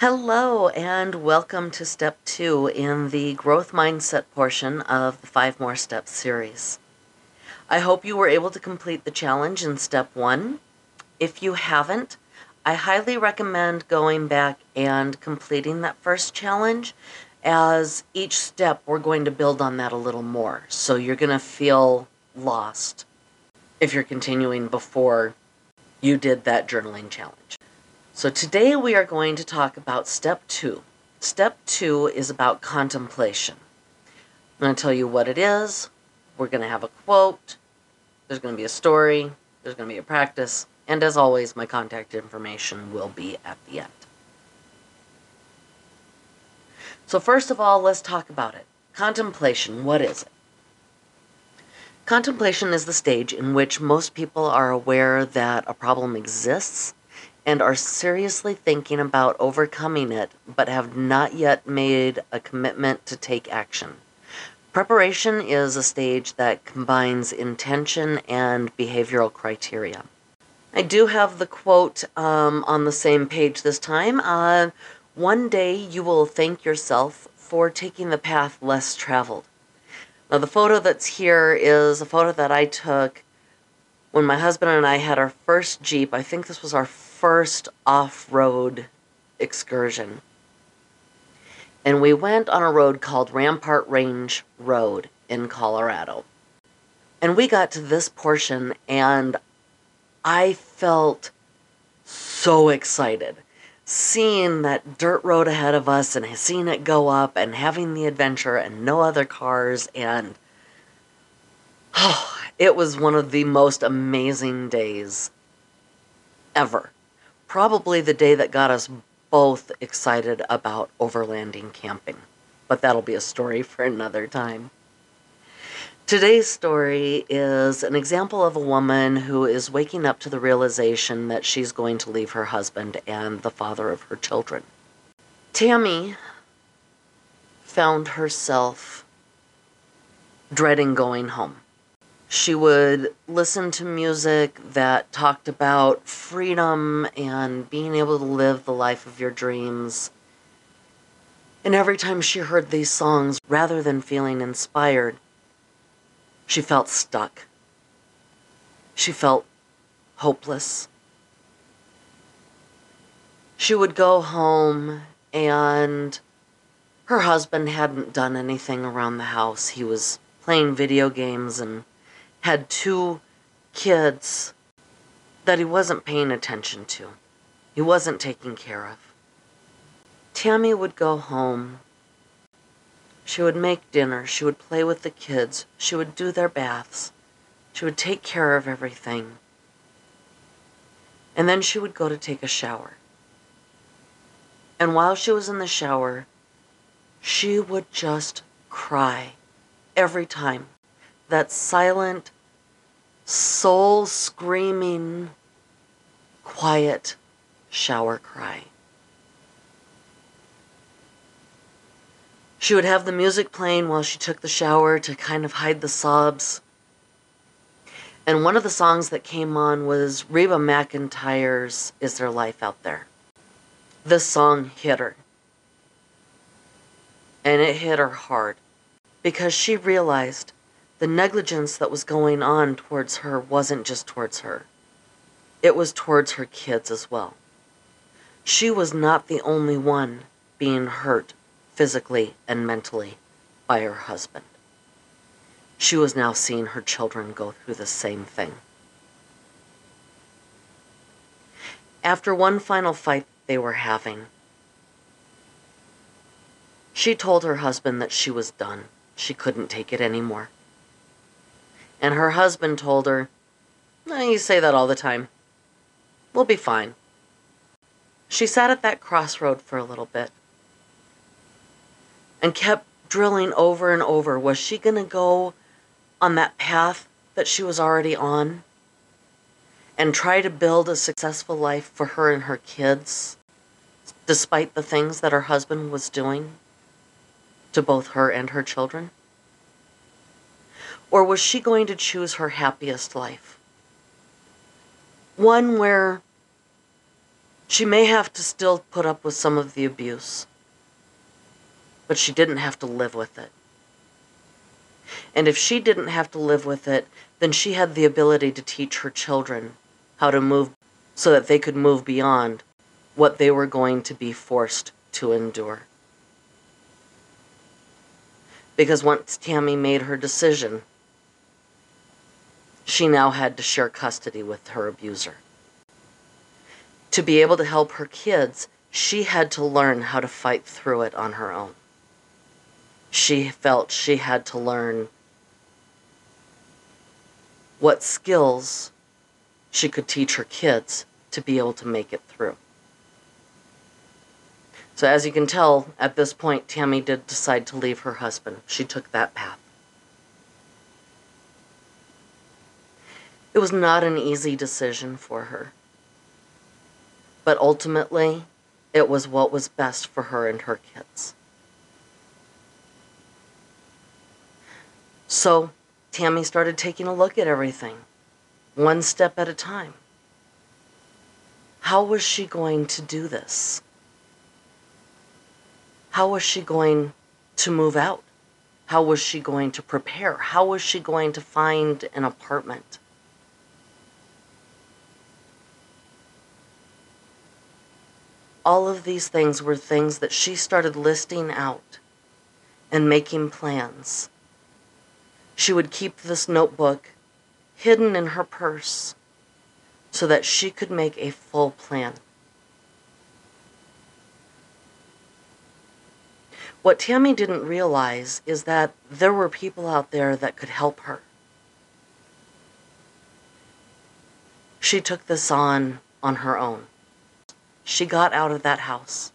Hello, and welcome to step two in the growth mindset portion of the Five More Steps series. I hope you were able to complete the challenge in step one. If you haven't, I highly recommend going back and completing that first challenge as each step we're going to build on that a little more. So you're going to feel lost if you're continuing before you did that journaling challenge. So today we are going to talk about step two. Step two is about contemplation. I'm going to tell you what it is. We're going to have a quote. There's going to be a story. There's going to be a practice. And as always, my contact information will be at the end. So first of all, let's talk about it. Contemplation, what is it? Contemplation is the stage in which most people are aware that a problem exists and are seriously thinking about overcoming it, but have not yet made a commitment to take action. Preparation is a stage that combines intention and behavioral criteria. I do have the quote um, on the same page this time. Uh, One day you will thank yourself for taking the path less traveled. Now, the photo that's here is a photo that I took when my husband and I had our first Jeep. I think this was our first off road excursion. And we went on a road called Rampart Range Road in Colorado. And we got to this portion, and I felt so excited seeing that dirt road ahead of us and seeing it go up and having the adventure and no other cars and oh, it was one of the most amazing days ever probably the day that got us both excited about overlanding camping. But that'll be a story for another time. Today's story is an example of a woman who is waking up to the realization that she's going to leave her husband and the father of her children. Tammy found herself dreading going home she would listen to music that talked about freedom and being able to live the life of your dreams. And every time she heard these songs, rather than feeling inspired, she felt stuck. She felt hopeless. She would go home and her husband hadn't done anything around the house. He was playing video games and had two kids that he wasn't paying attention to. He wasn't taking care of. Tammy would go home. She would make dinner. She would play with the kids. She would do their baths. She would take care of everything. And then she would go to take a shower. And while she was in the shower, she would just cry every time that silent, soul screaming, quiet shower cry. She would have the music playing while she took the shower to kind of hide the sobs. And one of the songs that came on was Reba McEntire's Is There Life Out There? This song hit her. And it hit her hard because she realized the negligence that was going on towards her wasn't just towards her, it was towards her kids as well. She was not the only one being hurt physically and mentally by her husband. She was now seeing her children go through the same thing. After one final fight they were having, she told her husband that she was done. She couldn't take it anymore and her husband told her, You say that all the time. We'll be fine. She sat at that crossroad for a little bit and kept drilling over and over. Was she going to go on that path that she was already on and try to build a successful life for her and her kids, despite the things that her husband was doing to both her and her children? Or was she going to choose her happiest life? One where She may have to still put up with some of the abuse, but she didn't have to live with it. And if she didn't have to live with it, then she had the ability to teach her children how to move so that they could move beyond what they were going to be forced to endure. Because once Tammy made her decision, she now had to share custody with her abuser. To be able to help her kids, she had to learn how to fight through it on her own. She felt she had to learn what skills she could teach her kids to be able to make it through. So, as you can tell, at this point, Tammy did decide to leave her husband. She took that path. It was not an easy decision for her. But ultimately, it was what was best for her and her kids. So, Tammy started taking a look at everything, one step at a time. How was she going to do this? How was she going to move out? How was she going to prepare? How was she going to find an apartment? All of these things were things that she started listing out and making plans. She would keep this notebook hidden in her purse so that she could make a full plan. What Tammy didn't realize is that there were people out there that could help her. She took this on on her own. She got out of that house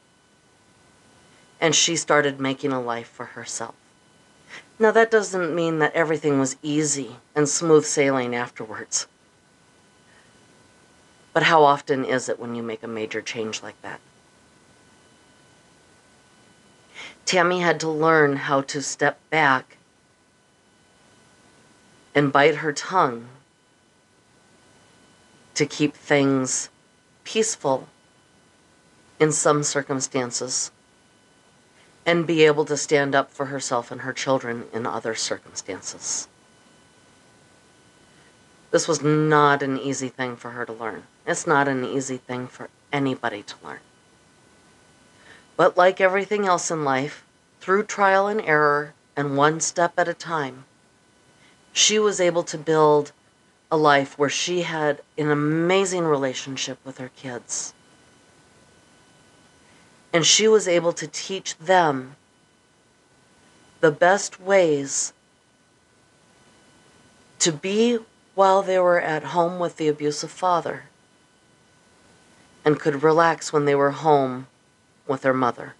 and she started making a life for herself. Now, that doesn't mean that everything was easy and smooth sailing afterwards. But how often is it when you make a major change like that? Tammy had to learn how to step back and bite her tongue to keep things peaceful in some circumstances and be able to stand up for herself and her children in other circumstances. This was not an easy thing for her to learn. It's not an easy thing for anybody to learn. But like everything else in life, through trial and error and one step at a time, she was able to build a life where she had an amazing relationship with her kids. And she was able to teach them the best ways to be while they were at home with the abusive father and could relax when they were home with their mother.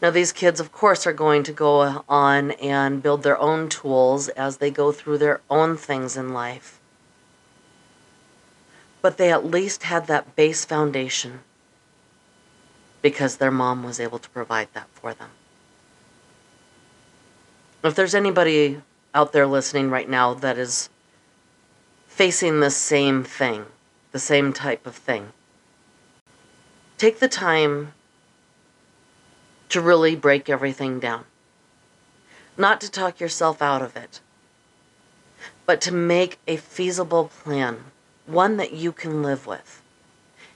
Now, these kids, of course, are going to go on and build their own tools as they go through their own things in life but they at least had that base foundation because their mom was able to provide that for them. If there's anybody out there listening right now that is facing the same thing, the same type of thing, take the time to really break everything down. Not to talk yourself out of it, but to make a feasible plan one that you can live with.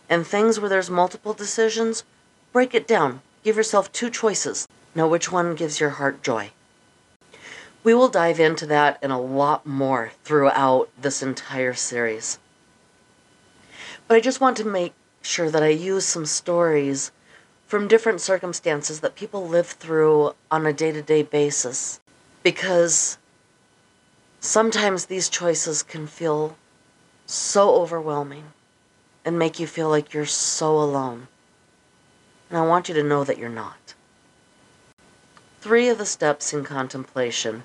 And things where there's multiple decisions, break it down. Give yourself two choices. Know which one gives your heart joy. We will dive into that and a lot more throughout this entire series. But I just want to make sure that I use some stories from different circumstances that people live through on a day to day basis. Because sometimes these choices can feel so overwhelming and make you feel like you're so alone. And I want you to know that you're not. Three of the steps in contemplation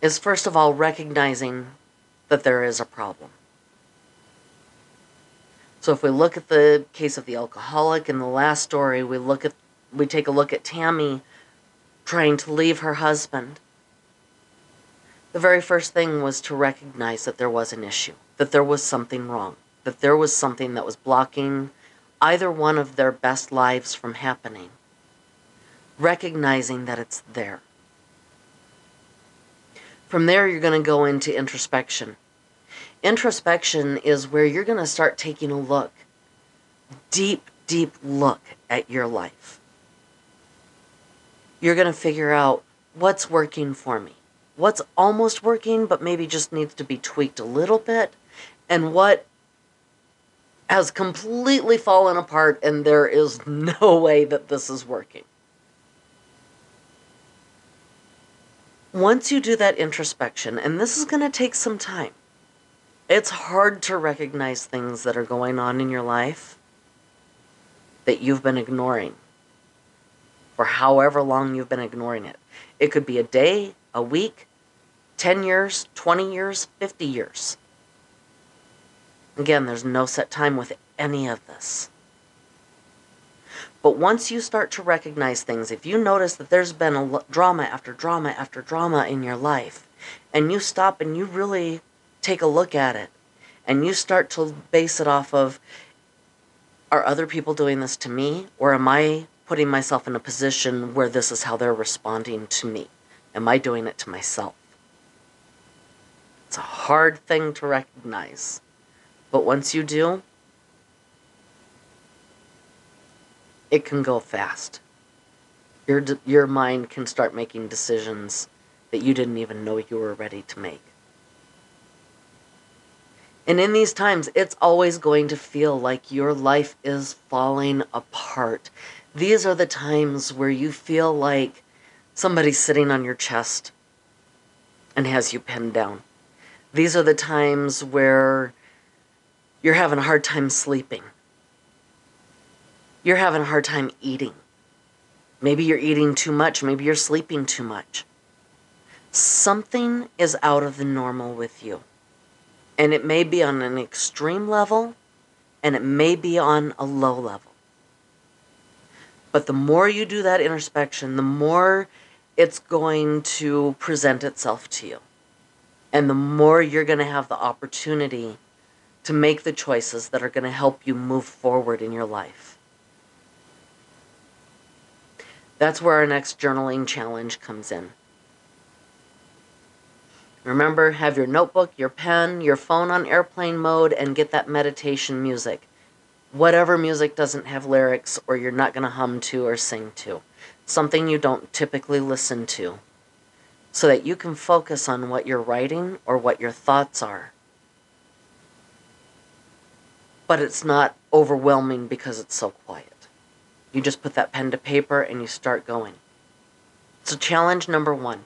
is first of all recognizing that there is a problem. So if we look at the case of the alcoholic in the last story, we look at we take a look at Tammy trying to leave her husband. The very first thing was to recognize that there was an issue that there was something wrong. that there was something that was blocking either one of their best lives from happening, recognizing that it's there. From there, you're going to go into introspection. Introspection is where you're going to start taking a look, deep, deep look at your life. You're going to figure out what's working for me, what's almost working, but maybe just needs to be tweaked a little bit, and what has completely fallen apart, and there is no way that this is working. Once you do that introspection, and this is going to take some time, it's hard to recognize things that are going on in your life that you've been ignoring for however long you've been ignoring it. It could be a day, a week, 10 years, 20 years, 50 years. Again, there's no set time with any of this. But once you start to recognize things, if you notice that there's been a drama after drama after drama in your life, and you stop and you really take a look at it, and you start to base it off of, are other people doing this to me, or am I putting myself in a position where this is how they're responding to me? Am I doing it to myself? It's a hard thing to recognize. But once you do, it can go fast. Your, your mind can start making decisions that you didn't even know you were ready to make. And in these times, it's always going to feel like your life is falling apart. These are the times where you feel like somebody's sitting on your chest and has you pinned down. These are the times where you're having a hard time sleeping. You're having a hard time eating. Maybe you're eating too much. Maybe you're sleeping too much. Something is out of the normal with you. And it may be on an extreme level and it may be on a low level. But the more you do that introspection, the more it's going to present itself to you. And the more you're going to have the opportunity to make the choices that are going to help you move forward in your life. That's where our next journaling challenge comes in. Remember, have your notebook, your pen, your phone on airplane mode, and get that meditation music. Whatever music doesn't have lyrics or you're not going to hum to or sing to. Something you don't typically listen to. So that you can focus on what you're writing or what your thoughts are. But it's not overwhelming because it's so quiet. You just put that pen to paper and you start going. So, challenge number one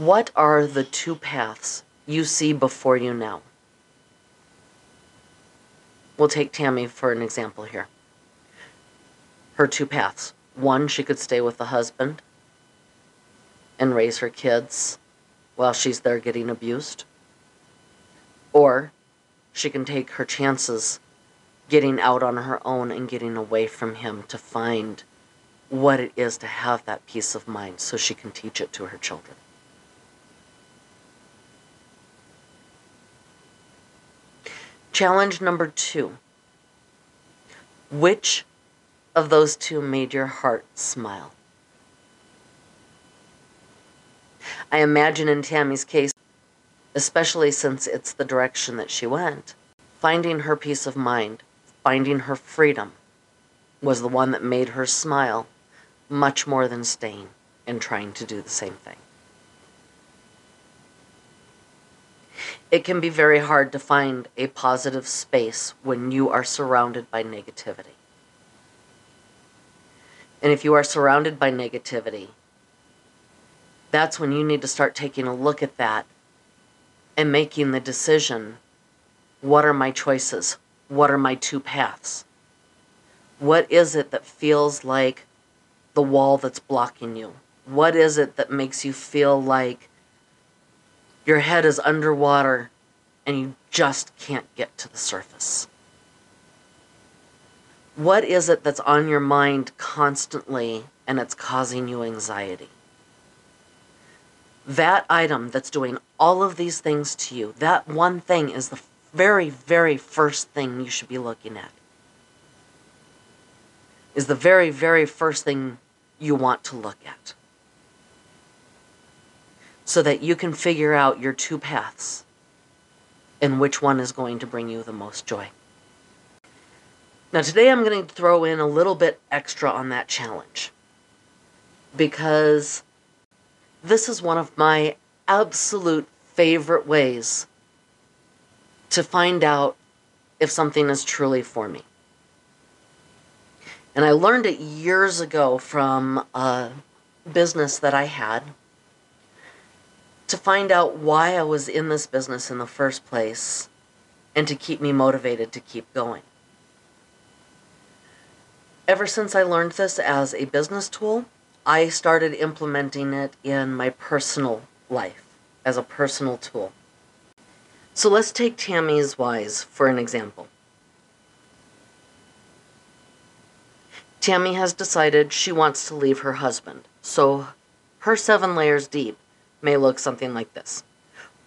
what are the two paths you see before you now? We'll take Tammy for an example here. Her two paths. One, she could stay with the husband and raise her kids while she's there getting abused. Or she can take her chances getting out on her own and getting away from him to find what it is to have that peace of mind so she can teach it to her children. Challenge number two. Which of those two made your heart smile? I imagine in Tammy's case, especially since it's the direction that she went, finding her peace of mind, finding her freedom, was the one that made her smile much more than staying and trying to do the same thing. It can be very hard to find a positive space when you are surrounded by negativity. And if you are surrounded by negativity, that's when you need to start taking a look at that and making the decision what are my choices? What are my two paths? What is it that feels like the wall that's blocking you? What is it that makes you feel like your head is underwater and you just can't get to the surface. What is it that's on your mind constantly and it's causing you anxiety? That item that's doing all of these things to you, that one thing is the very, very first thing you should be looking at. Is the very, very first thing you want to look at. So that you can figure out your two paths and which one is going to bring you the most joy. Now, today I'm going to throw in a little bit extra on that challenge because this is one of my absolute favorite ways to find out if something is truly for me. And I learned it years ago from a business that I had to find out why I was in this business in the first place and to keep me motivated to keep going. Ever since I learned this as a business tool, I started implementing it in my personal life as a personal tool. So let's take Tammy's Whys for an example. Tammy has decided she wants to leave her husband, so her seven layers deep may look something like this.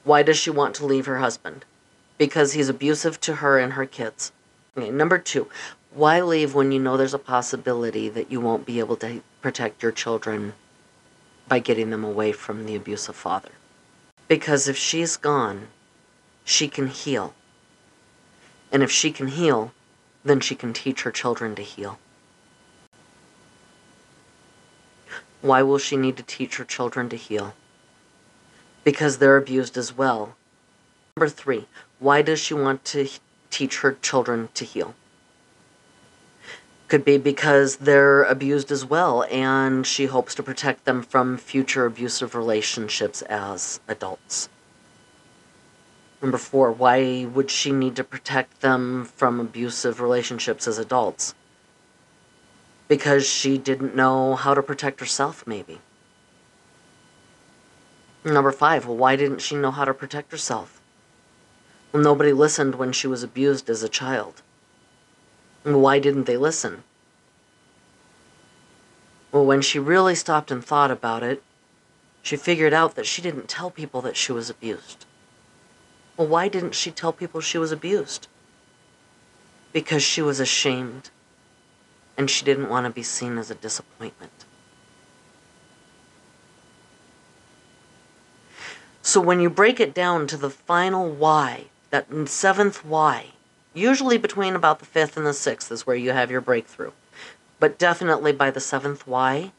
Why does she want to leave her husband? Because he's abusive to her and her kids. Okay, number two, why leave when you know there's a possibility that you won't be able to protect your children by getting them away from the abusive father? Because if she's gone, she can heal. And if she can heal, then she can teach her children to heal. Why will she need to teach her children to heal? Because they're abused as well. Number three, why does she want to teach her children to heal? Could be because they're abused as well, and she hopes to protect them from future abusive relationships as adults. Number four, why would she need to protect them from abusive relationships as adults? because she didn't know how to protect herself, maybe. Number five, well, why didn't she know how to protect herself? Well, nobody listened when she was abused as a child. Why didn't they listen? Well, when she really stopped and thought about it, she figured out that she didn't tell people that she was abused. Well, why didn't she tell people she was abused? Because she was ashamed and she didn't want to be seen as a disappointment. So when you break it down to the final why, that seventh why, usually between about the fifth and the sixth is where you have your breakthrough. But definitely by the seventh why,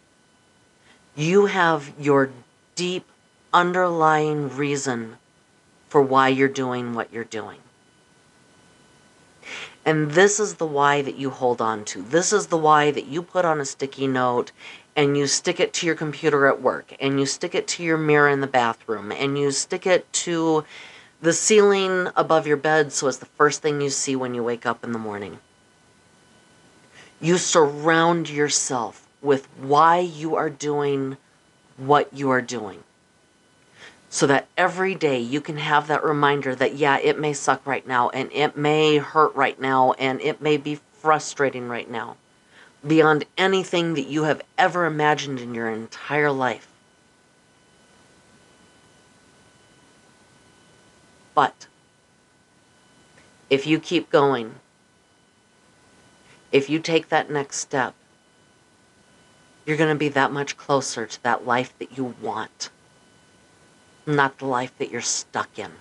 you have your deep underlying reason for why you're doing what you're doing. And this is the why that you hold on to. This is the why that you put on a sticky note and you stick it to your computer at work and you stick it to your mirror in the bathroom and you stick it to the ceiling above your bed so it's the first thing you see when you wake up in the morning. You surround yourself with why you are doing what you are doing so that every day you can have that reminder that, yeah, it may suck right now, and it may hurt right now, and it may be frustrating right now, beyond anything that you have ever imagined in your entire life. But if you keep going, if you take that next step, you're going to be that much closer to that life that you want not the life that you're stuck in,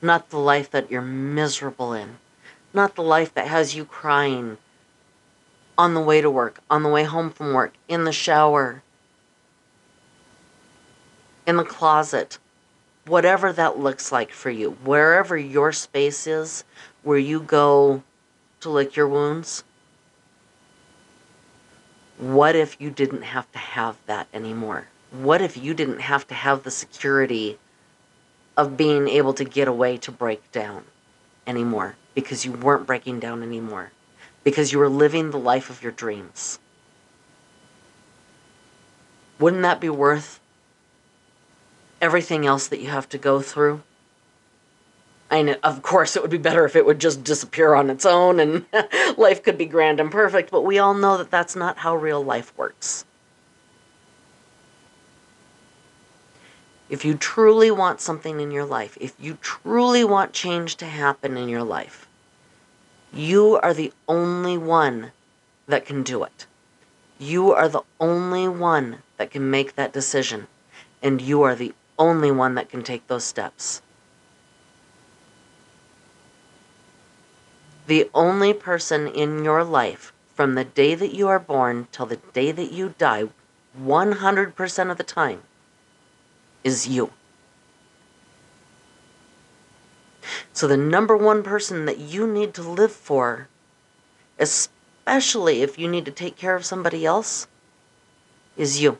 not the life that you're miserable in, not the life that has you crying on the way to work, on the way home from work, in the shower, in the closet, whatever that looks like for you, wherever your space is, where you go to lick your wounds. What if you didn't have to have that anymore? what if you didn't have to have the security of being able to get away to break down anymore because you weren't breaking down anymore because you were living the life of your dreams wouldn't that be worth everything else that you have to go through and of course it would be better if it would just disappear on its own and life could be grand and perfect but we all know that that's not how real life works If you truly want something in your life, if you truly want change to happen in your life, you are the only one that can do it. You are the only one that can make that decision, and you are the only one that can take those steps. The only person in your life from the day that you are born till the day that you die, 100% of the time, is you. So, the number one person that you need to live for, especially if you need to take care of somebody else, is you.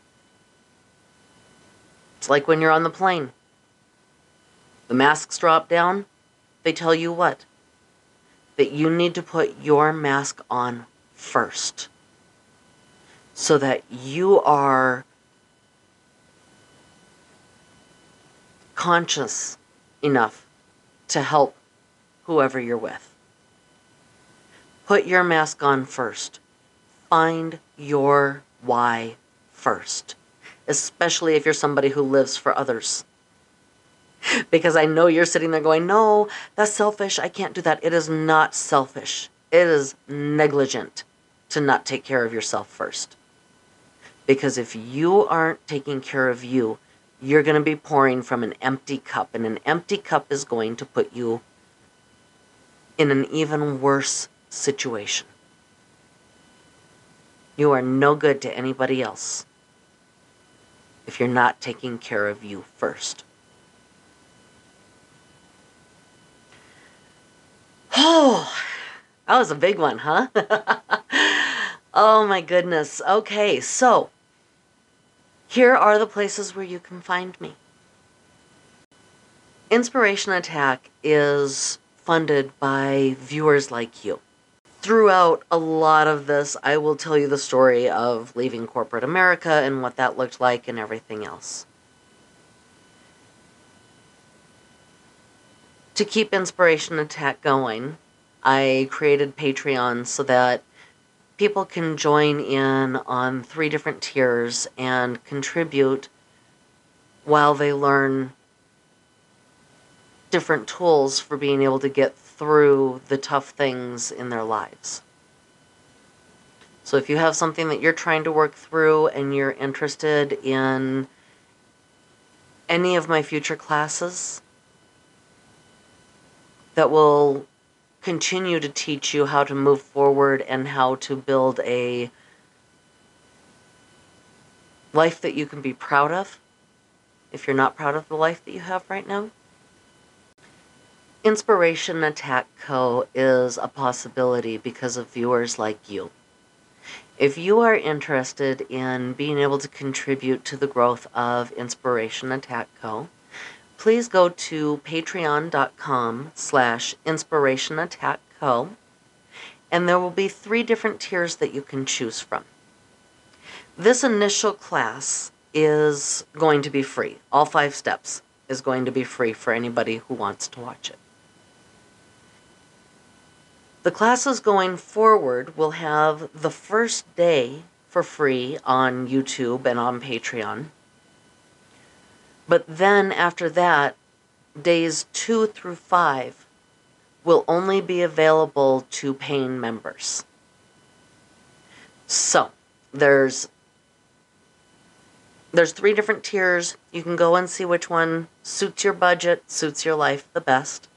It's like when you're on the plane. The masks drop down, they tell you what? That you need to put your mask on first so that you are conscious enough to help whoever you're with. Put your mask on first. Find your why first, especially if you're somebody who lives for others. Because I know you're sitting there going, No, that's selfish. I can't do that. It is not selfish, it is negligent to not take care of yourself first. Because if you aren't taking care of you, you're going to be pouring from an empty cup, and an empty cup is going to put you in an even worse situation. You are no good to anybody else if you're not taking care of you first. Oh, that was a big one, huh? oh my goodness. Okay, so here are the places where you can find me. Inspiration Attack is funded by viewers like you. Throughout a lot of this, I will tell you the story of leaving corporate America and what that looked like and everything else. To keep Inspiration Attack going, I created Patreon so that people can join in on three different tiers and contribute while they learn different tools for being able to get through the tough things in their lives. So if you have something that you're trying to work through and you're interested in any of my future classes that will continue to teach you how to move forward and how to build a life that you can be proud of if you're not proud of the life that you have right now. Inspiration Attack Co. is a possibility because of viewers like you. If you are interested in being able to contribute to the growth of Inspiration Attack Co., please go to patreon.com slash inspirationattackco and there will be three different tiers that you can choose from. This initial class is going to be free. All five steps is going to be free for anybody who wants to watch it. The classes going forward will have the first day for free on YouTube and on Patreon. But then after that, days two through five will only be available to paying members. So there's there's three different tiers. You can go and see which one suits your budget, suits your life the best.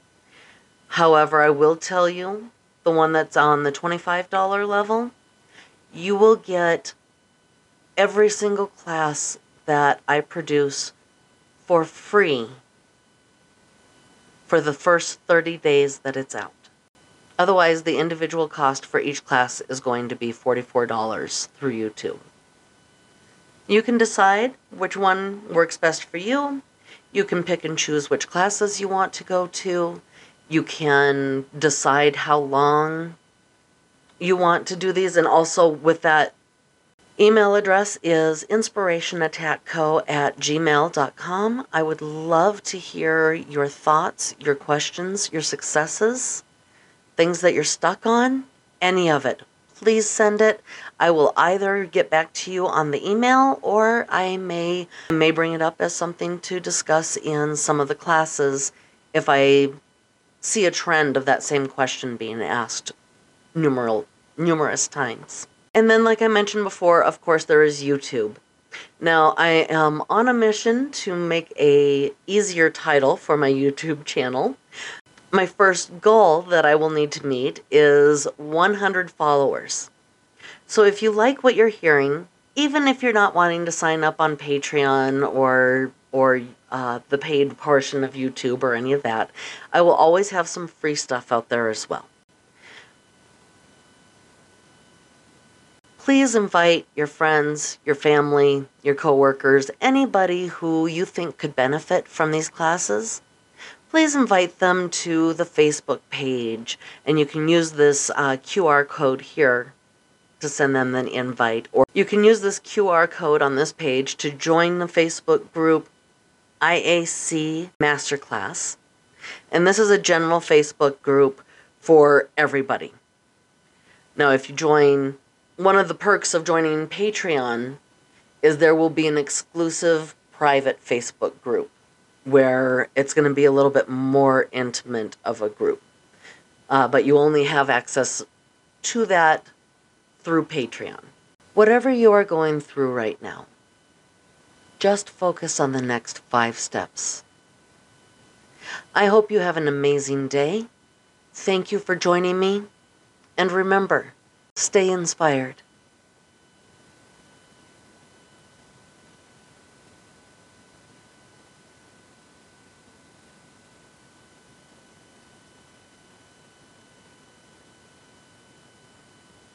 However, I will tell you the one that's on the $25 level, you will get every single class that I produce for free for the first 30 days that it's out. Otherwise, the individual cost for each class is going to be $44 through YouTube. You can decide which one works best for you. You can pick and choose which classes you want to go to. You can decide how long you want to do these, and also with that email address is inspirationattackco at gmail.com. I would love to hear your thoughts, your questions, your successes, things that you're stuck on, any of it. please send it. I will either get back to you on the email or I may may bring it up as something to discuss in some of the classes if I see a trend of that same question being asked numeral numerous times. And then like I mentioned before, of course there is YouTube. Now, I am on a mission to make a easier title for my YouTube channel. My first goal that I will need to meet is 100 followers. So if you like what you're hearing, even if you're not wanting to sign up on Patreon or or uh, the paid portion of YouTube or any of that, I will always have some free stuff out there as well. Please invite your friends, your family, your coworkers, anybody who you think could benefit from these classes. Please invite them to the Facebook page, and you can use this uh, QR code here to send them an invite. Or you can use this QR code on this page to join the Facebook group IAC Masterclass. And this is a general Facebook group for everybody. Now, if you join one of the perks of joining Patreon is there will be an exclusive private Facebook group where it's going to be a little bit more intimate of a group. Uh, but you only have access to that through Patreon. Whatever you are going through right now, just focus on the next five steps. I hope you have an amazing day. Thank you for joining me. And remember, Stay inspired.